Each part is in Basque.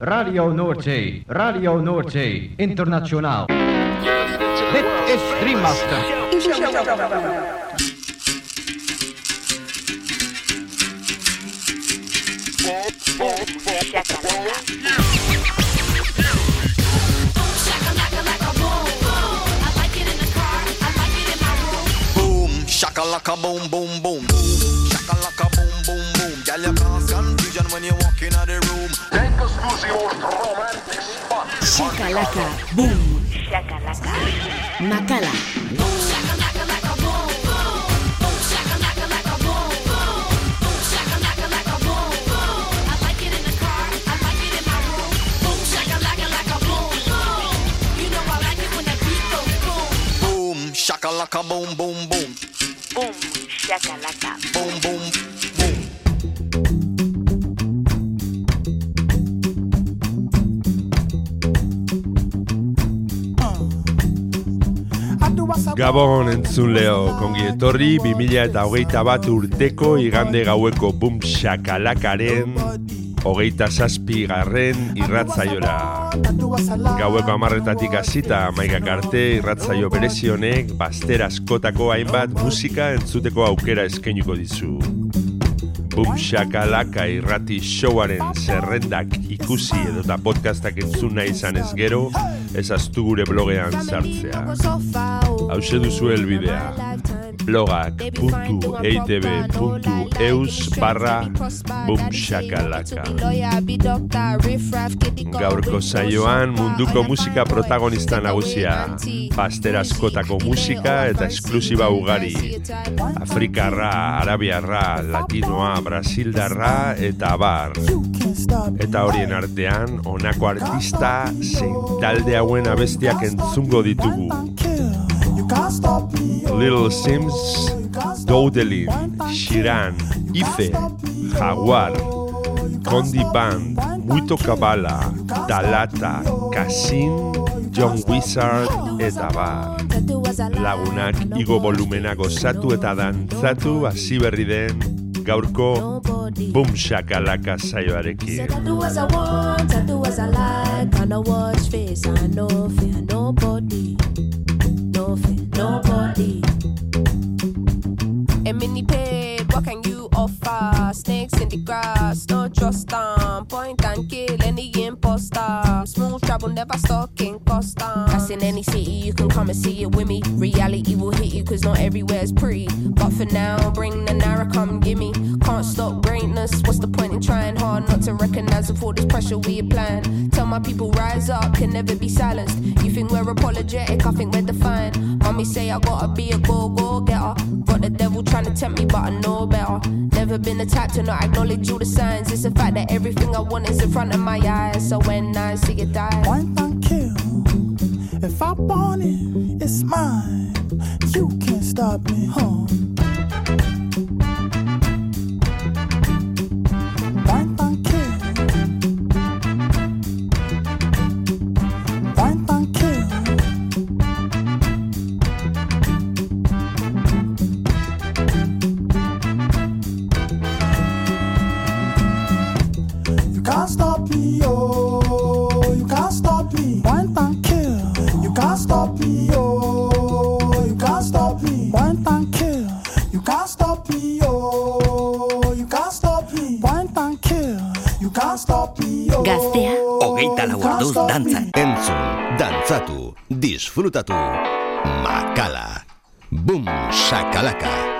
Radio Noordzee, Radio Noordzee, internationaal. Dit is Dreammaster. Boom, shakalaka boom boom boom. Shakalaka, boom. Shakalaka. Makala. Boom, boom shakalaka boom boom I like it in the car. I like it in my room. boom. Shaken like a boom, shakalaka. Gabon entzun leo, kongi etorri, 2000 eta hogeita bat urteko igande gaueko bum shakalakaren hogeita zazpi garren irratzaiora. Gaueko amarretatik hasita maikak arte irratzaio berezionek baster askotako hainbat musika entzuteko aukera eskainiko dizu. Bum shakalaka irrati showaren zerrendak ikusi edota podcastak entzun nahi izan ez gero, ez aztu gure blogean sartzea. Hauze duzu helbidea. Blogak.eitb.eus barra bumshakalaka Gaurko saioan munduko musika protagonista nagusia. Paster askotako musika eta esklusiba ugari. Afrikarra, Arabiarra, Latinoa, Brasildarra eta bar Eta horien artean, honako artista zein talde hauen abestiak entzungo ditugu Little Sims, Doudelin, Shiran, Ife, Jaguar, Condi Band, Muito Kabala, Dalata, Kasin, John Wizard eta bar. Lagunak igo volumena gozatu eta dantzatu hasi berri den gaurko Boom Shakalaka saioarekin. I know watch face, I know fear nobody. The grass, no trust them. Point and kill any imposter. Smooth travel, never stalking Costa. Um. That's in any city, you can come and see it with me. Reality will hit you, cause not everywhere's pretty. But for now, bring the Naira, come gimme. Can't stop greatness, what's the point in trying hard not to recognize with all this pressure we applying? Tell my people, rise up, can never be silenced. You think we're apologetic, I think we're defiant. Mommy say I gotta be a go go getter. Got the devil trying to tempt me, but I know better. Never been the type to not acknowledge all the signs. It's the fact that everything I want is in front of my eyes. So when I see it die, One and kill. If I want it, it's mine. You can't stop me, huh? Dantzatu, disfrutatu. Makala. Boom, shakalaka.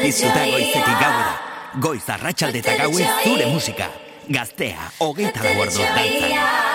dakizu da goizetik gauera. Goiz arratsalde eta gauez zure musika. Gaztea, hogeita da bordo, dantzan.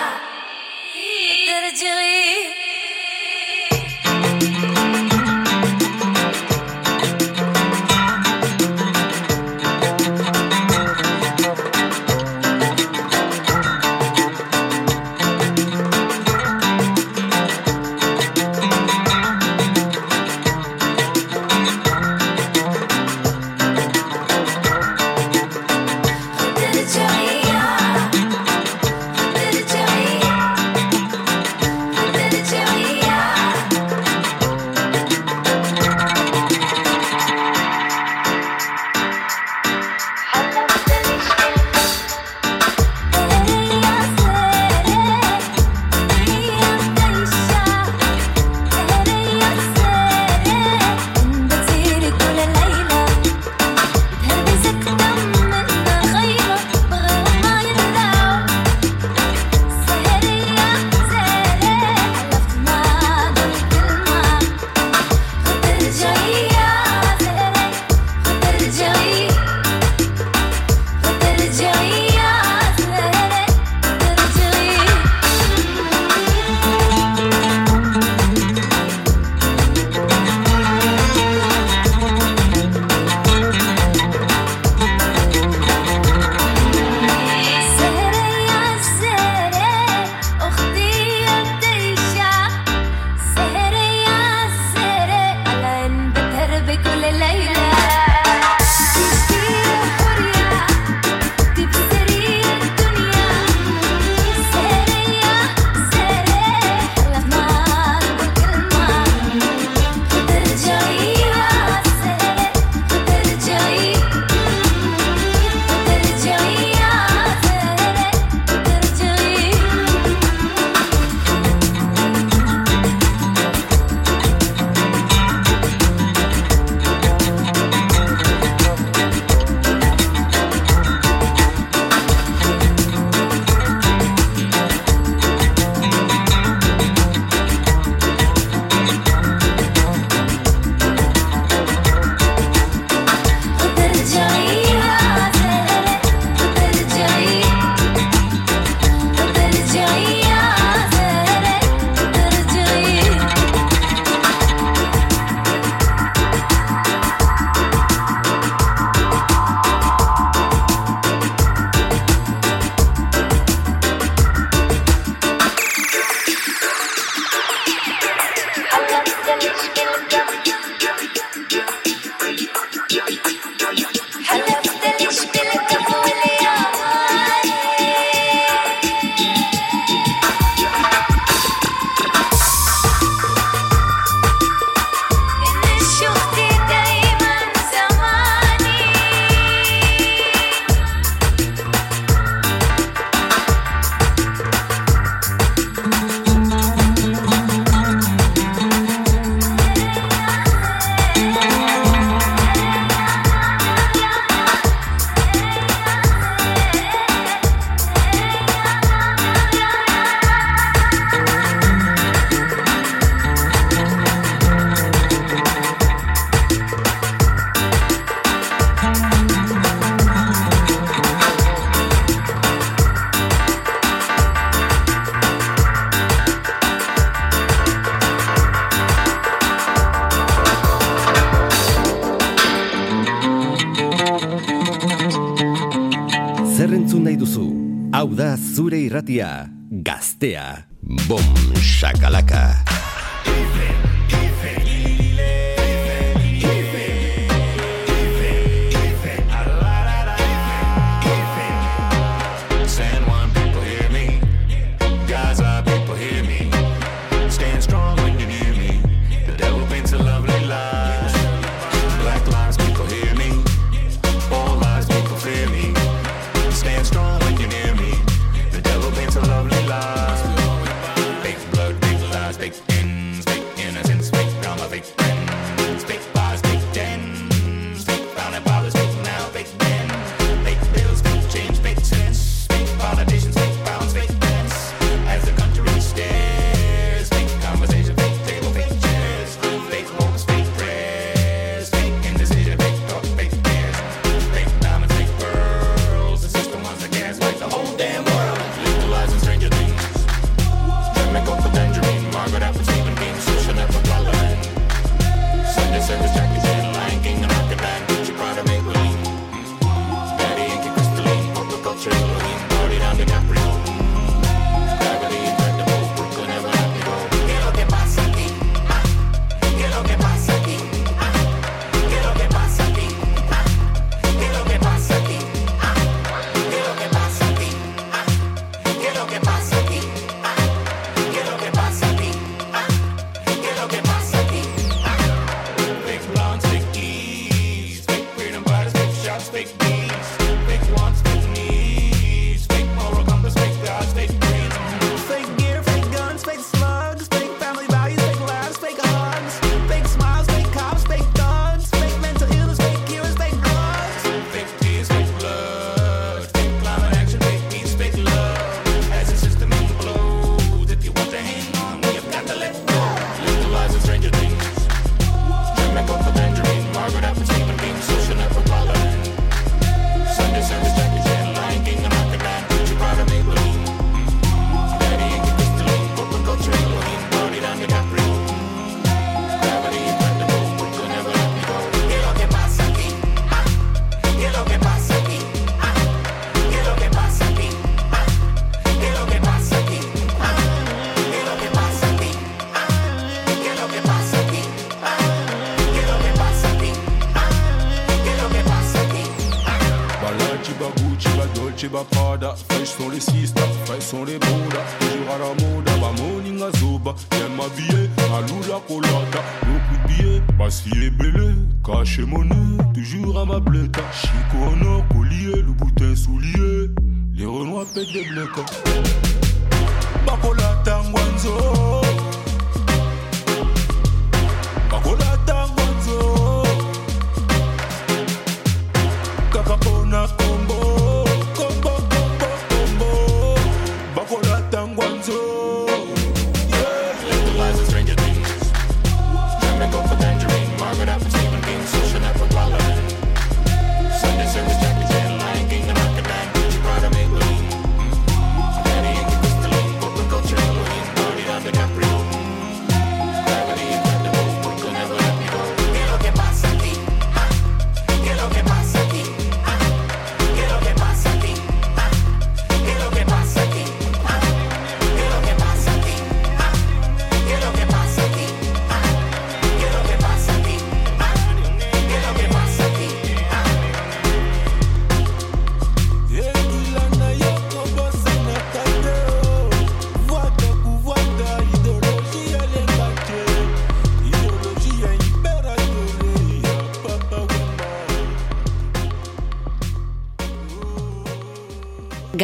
irratia, gaztea, bom, shakalaka.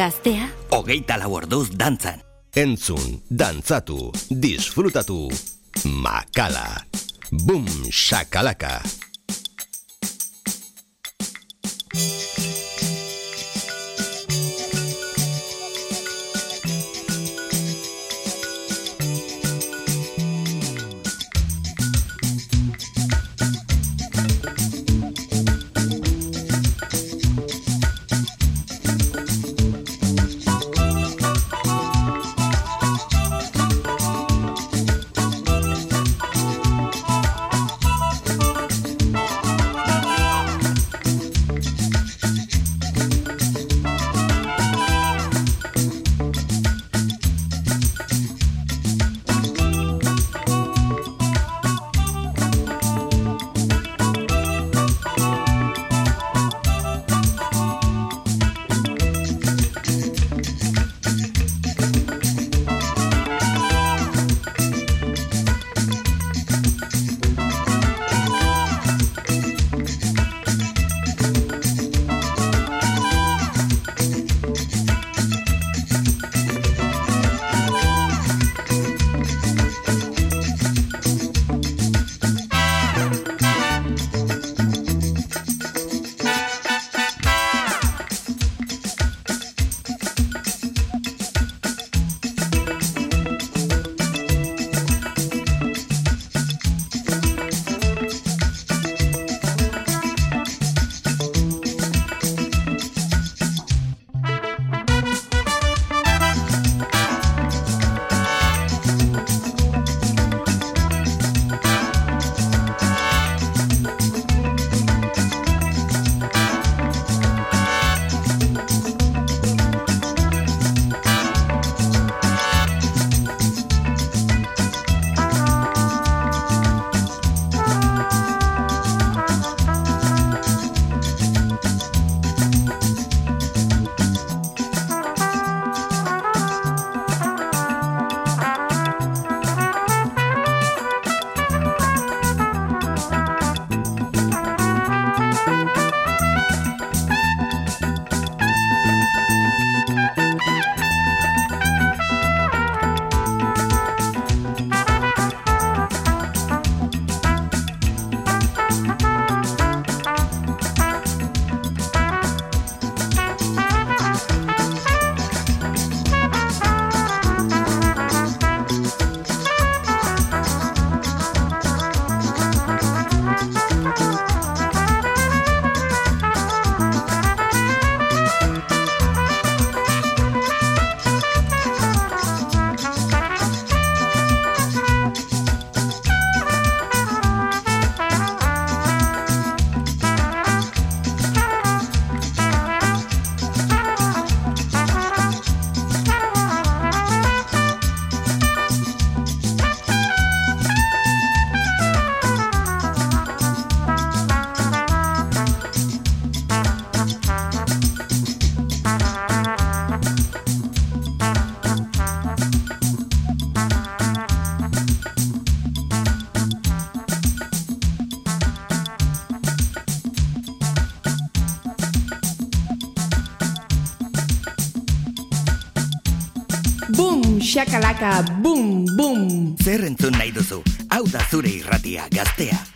Gaztea, hogeita lau orduz dantzan. Entzun, dantzatu, disfrutatu, makala. Bum, shakalaka. Boom, boom. Zer entzun nahi duzu, hau da zure irratia gaztea.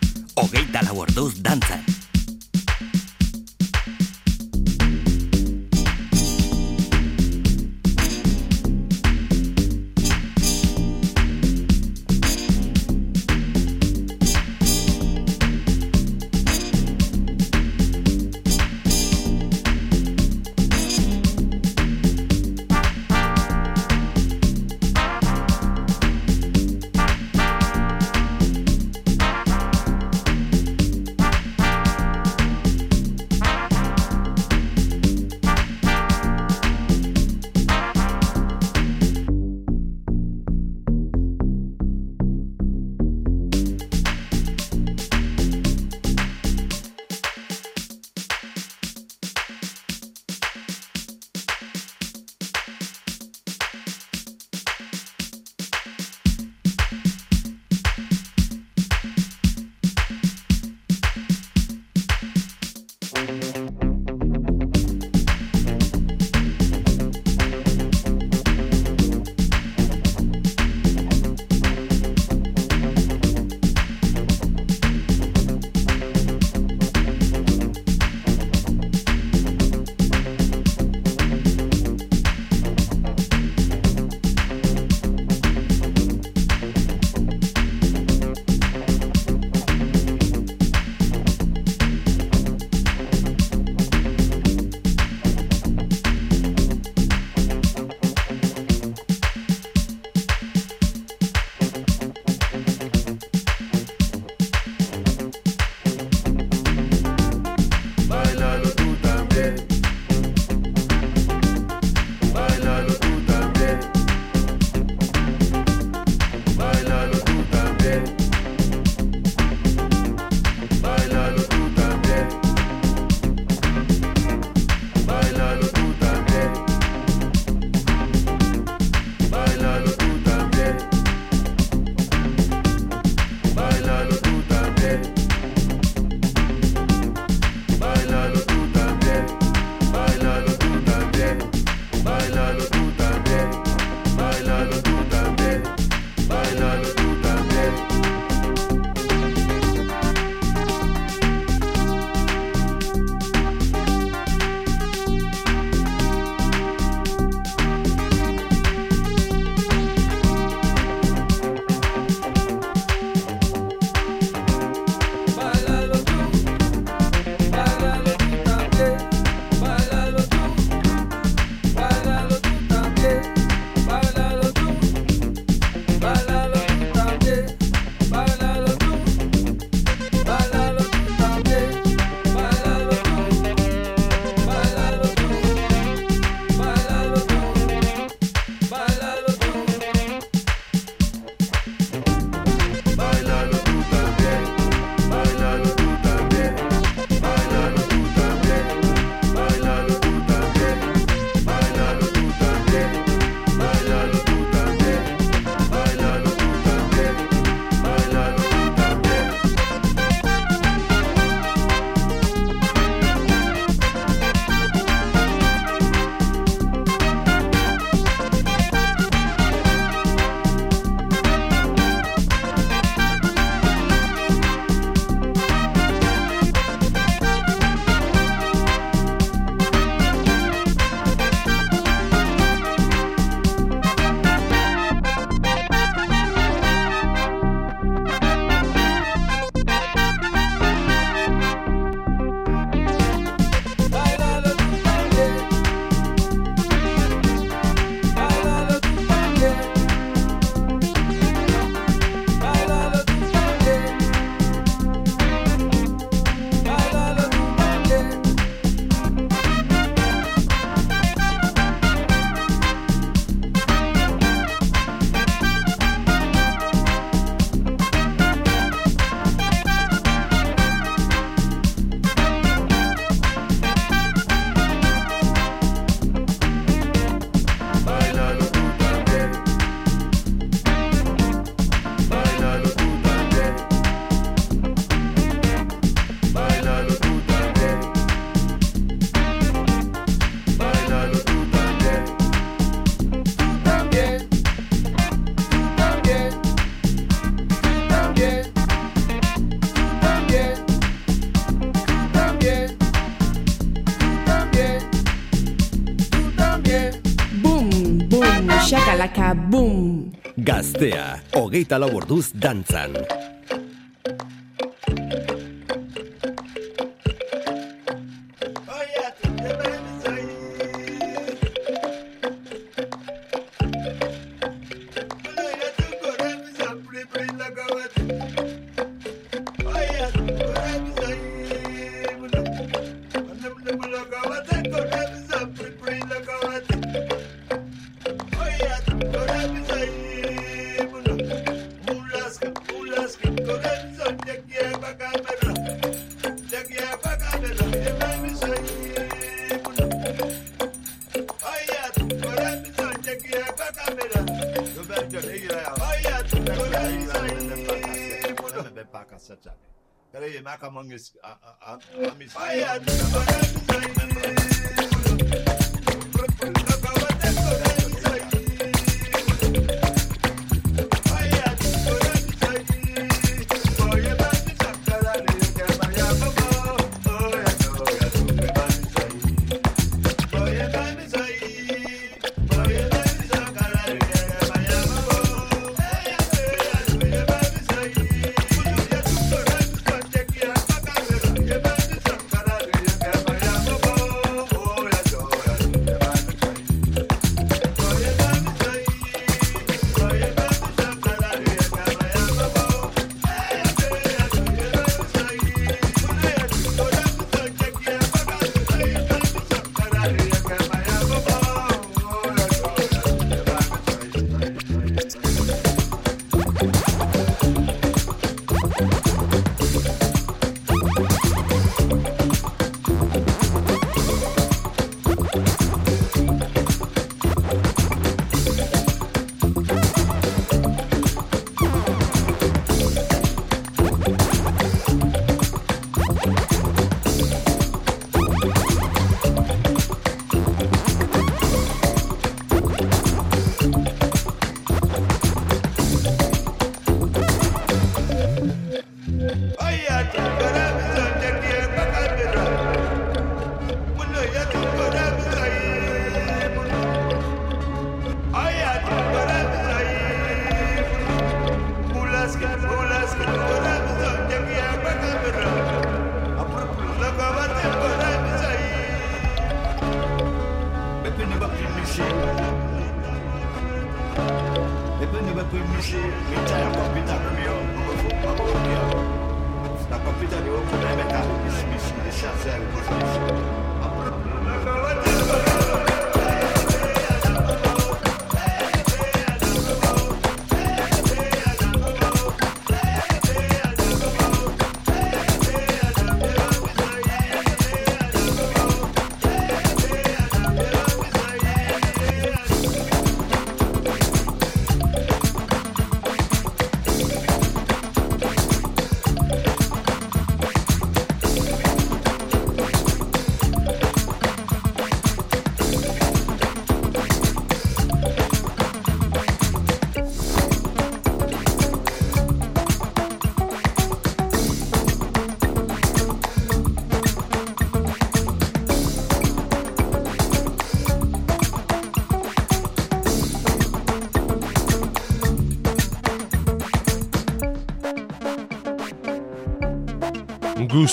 Gaztea, hogeita lau orduz dantzan.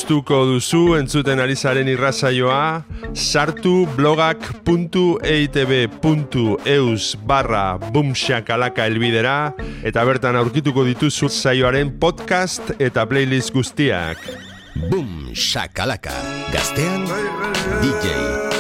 Gustuko duzu entzuten ari zaren irrazaioa, sartu blogak.eitb.eus barra bumxakalaka elbidera, eta bertan aurkituko dituzu zaioaren podcast eta playlist guztiak. Boom, shakalaka. Gaztean, DJ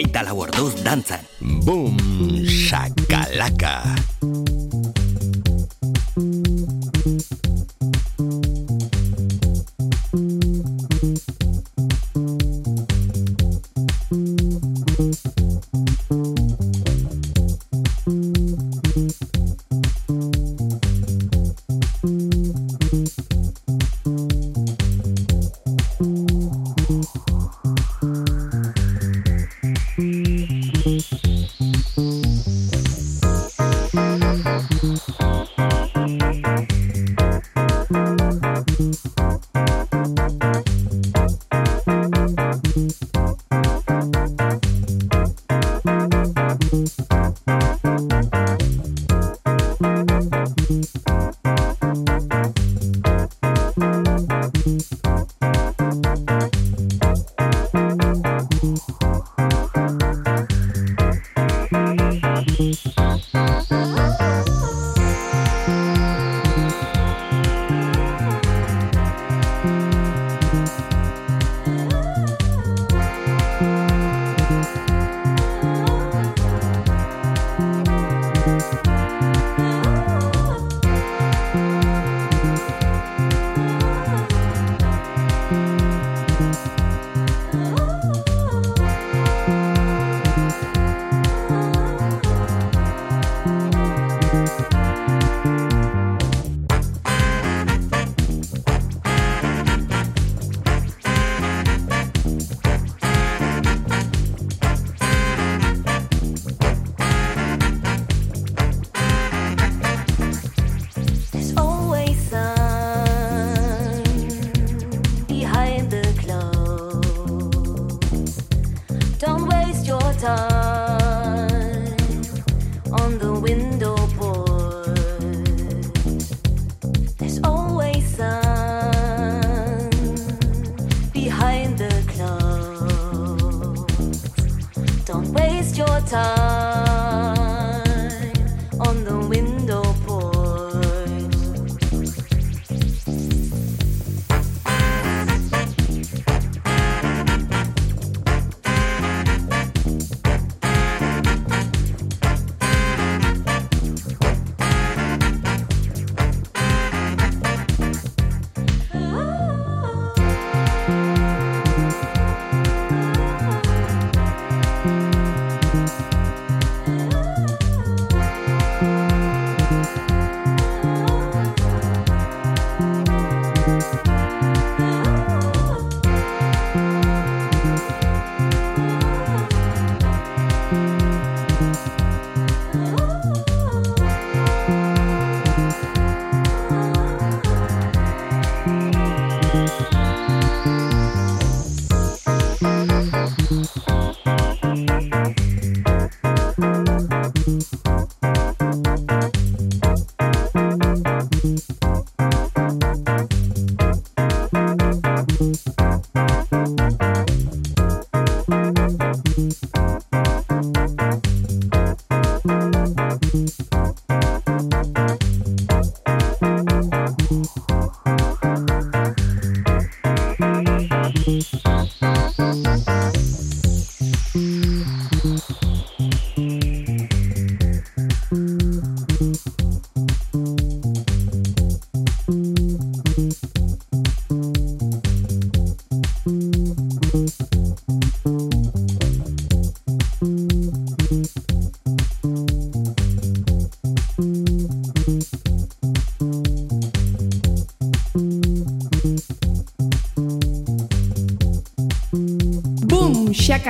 Hogeita lau orduz dantzan. Boom, shakalaka.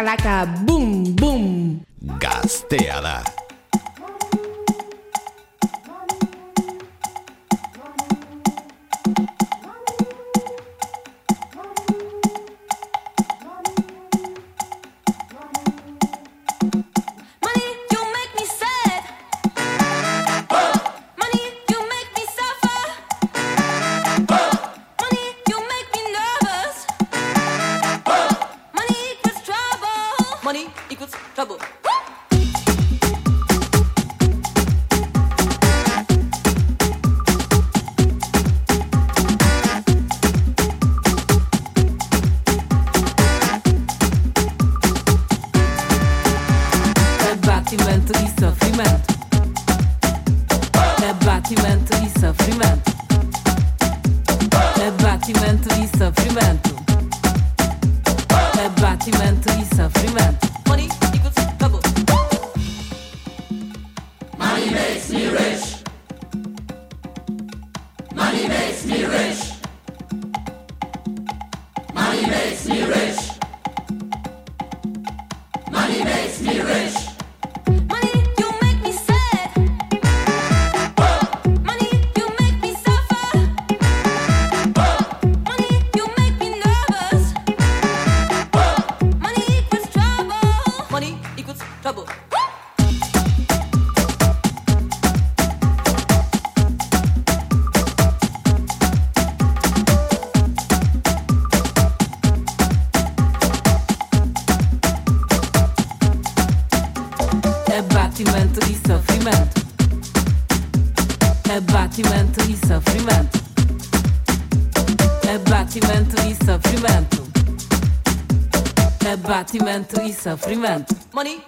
Calaca Batimento e sofrimento. Money!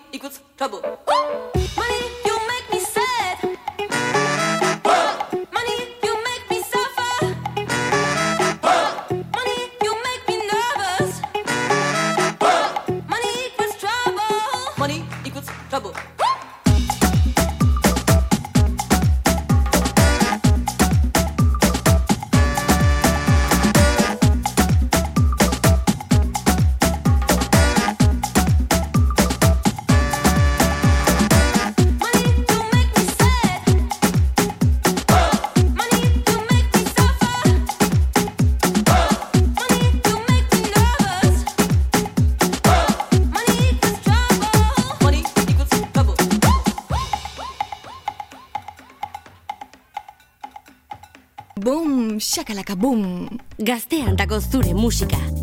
Shakalaka boom. Gaztean dago zure musika.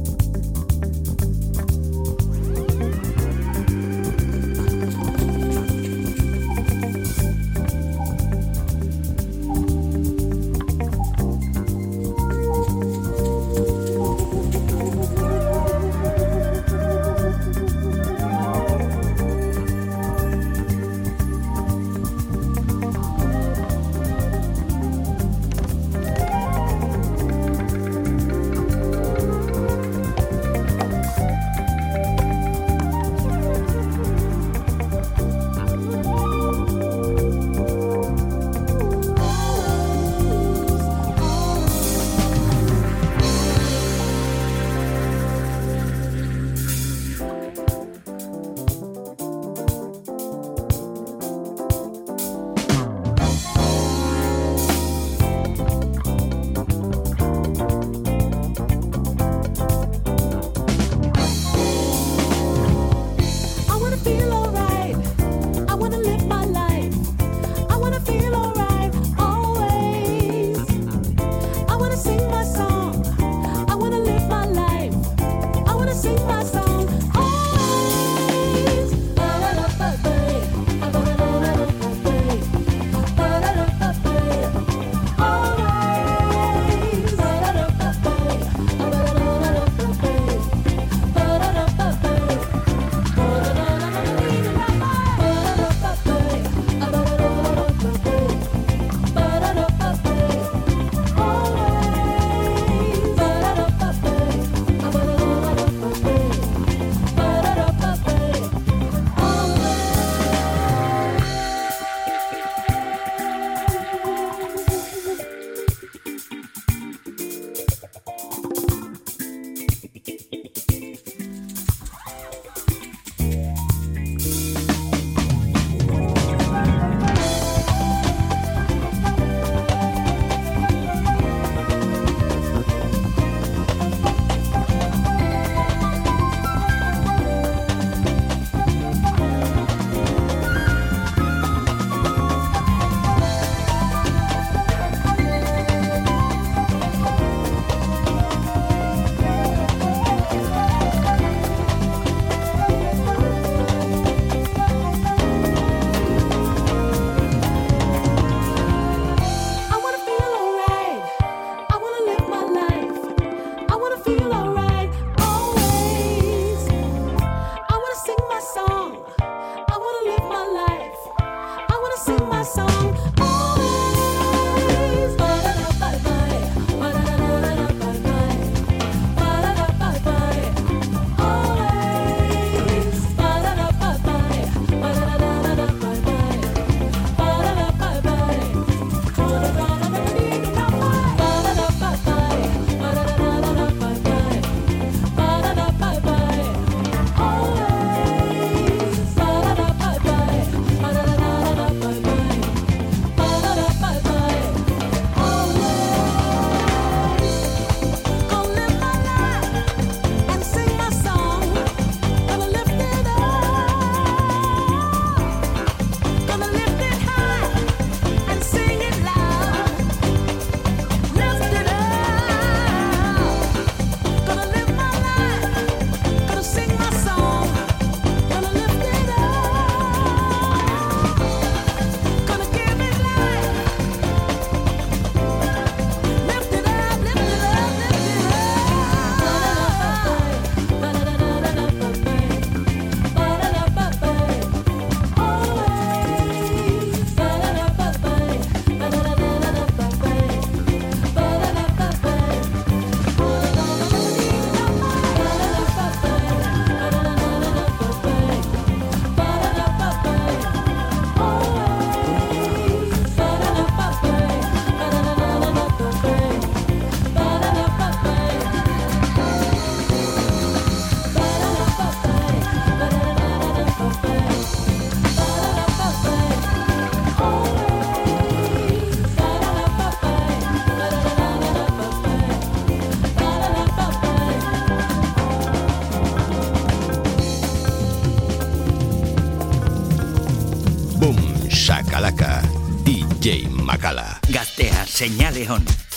Boom, shakalaka, DJ Makala. Gaztea, señale on.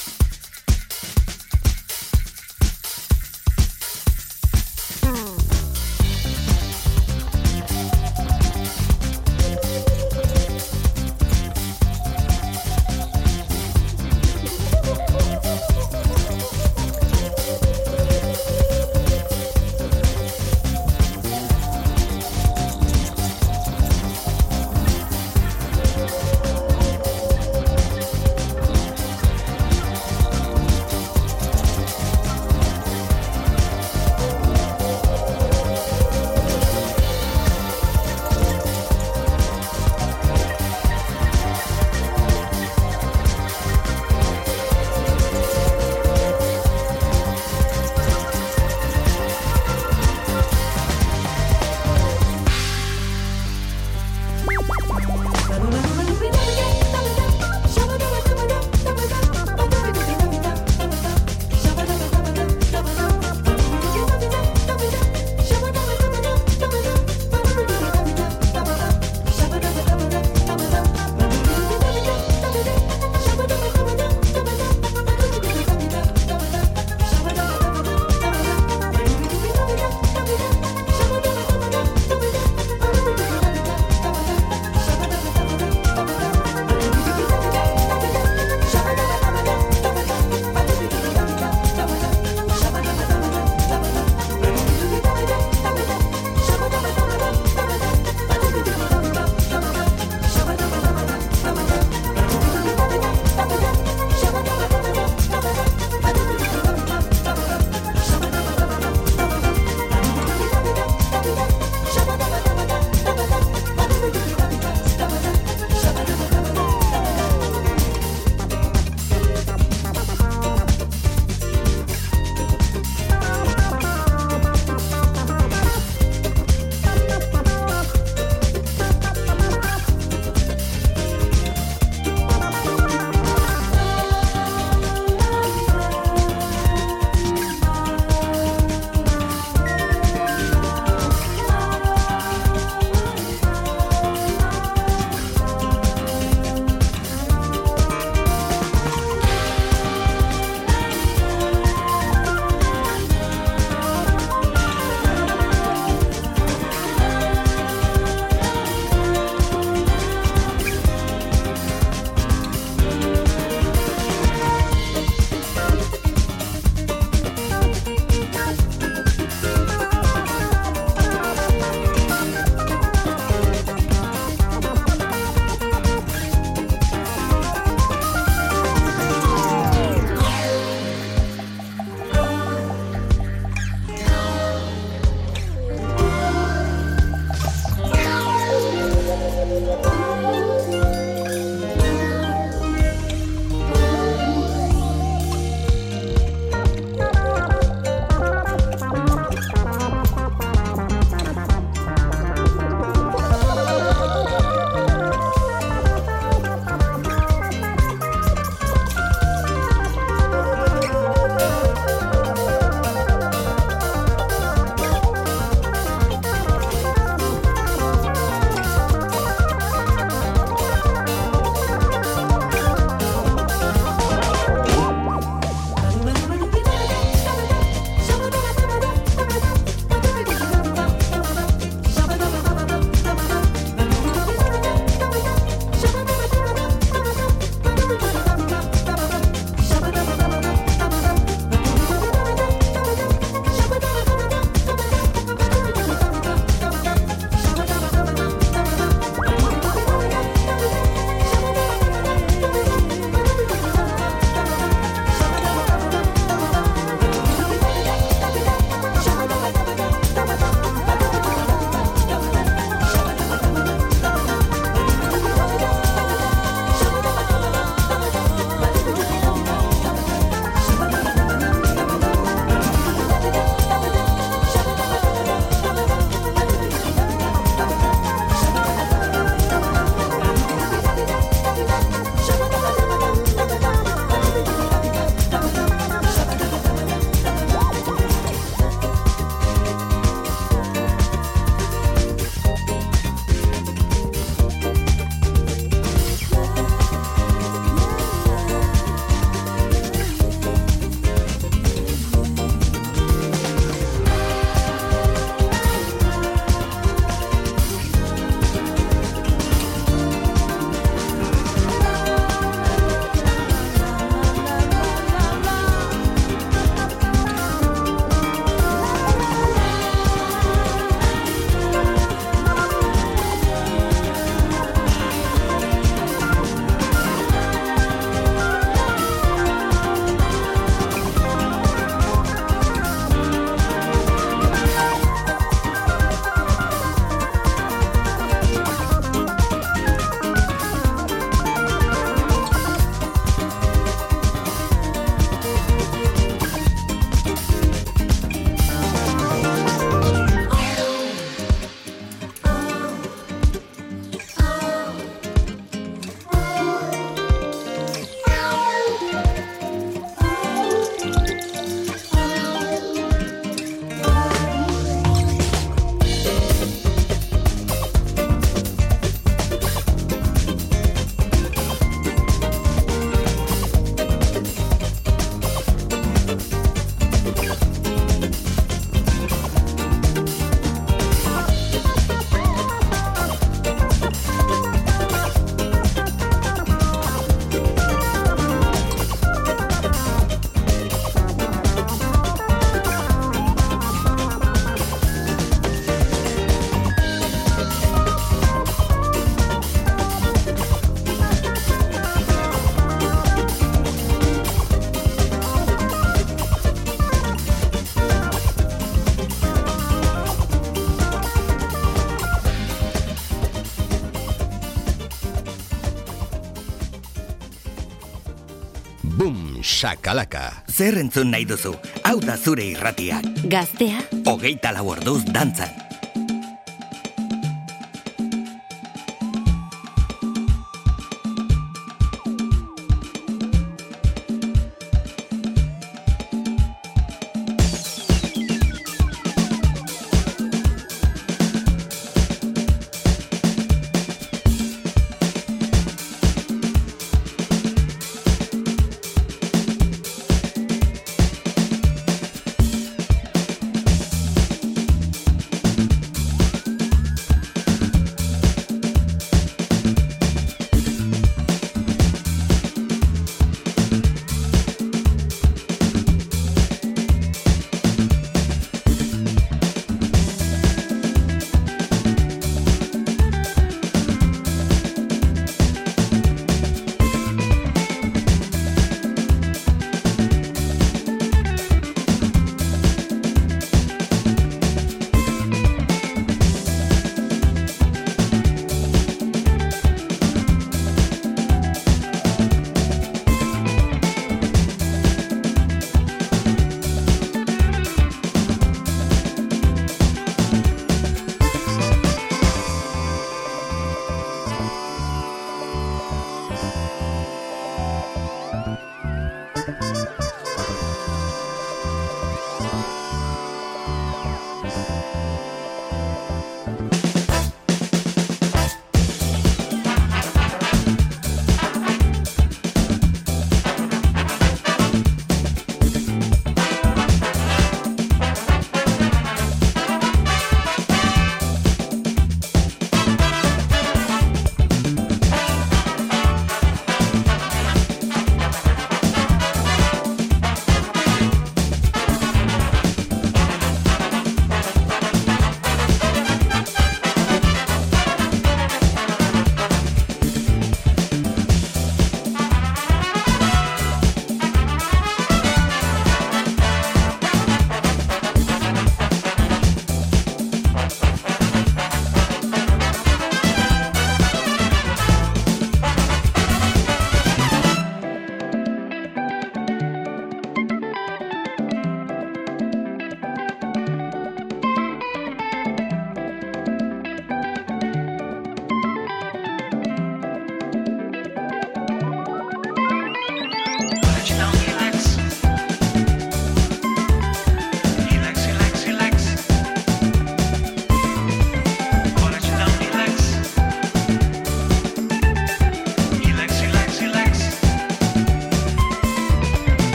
Shakalaka. Zer entzun nahi duzu? Hau da zure irratiak. Gaztea, Hogeita lau orduz dantzan.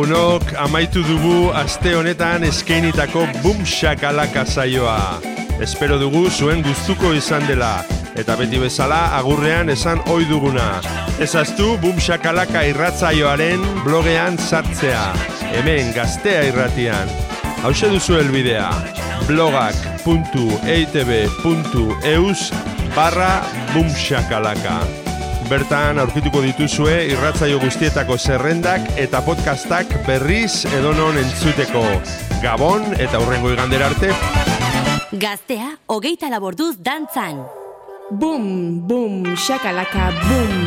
Lagunok amaitu dugu aste honetan eskainitako bum shakalaka saioa. Espero dugu zuen gustuko izan dela eta beti bezala agurrean esan ohi duguna. Ezaztu bum shakalaka irratzaioaren blogean sartzea. Hemen gaztea irratian. Hau duzu helbidea blogak.eitb.eus barra bumshakalaka. Bertan aurkituko dituzue irratzaio guztietako zerrendak eta podcastak berriz edonon entzuteko. Gabon eta hurrengo igandera arte. Gaztea, hogeita laborduz dantzan. Boom, boom, shakalaka, boom.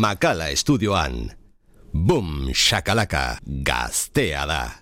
Makala estudioan. Boom, shakalaka, gaztea da.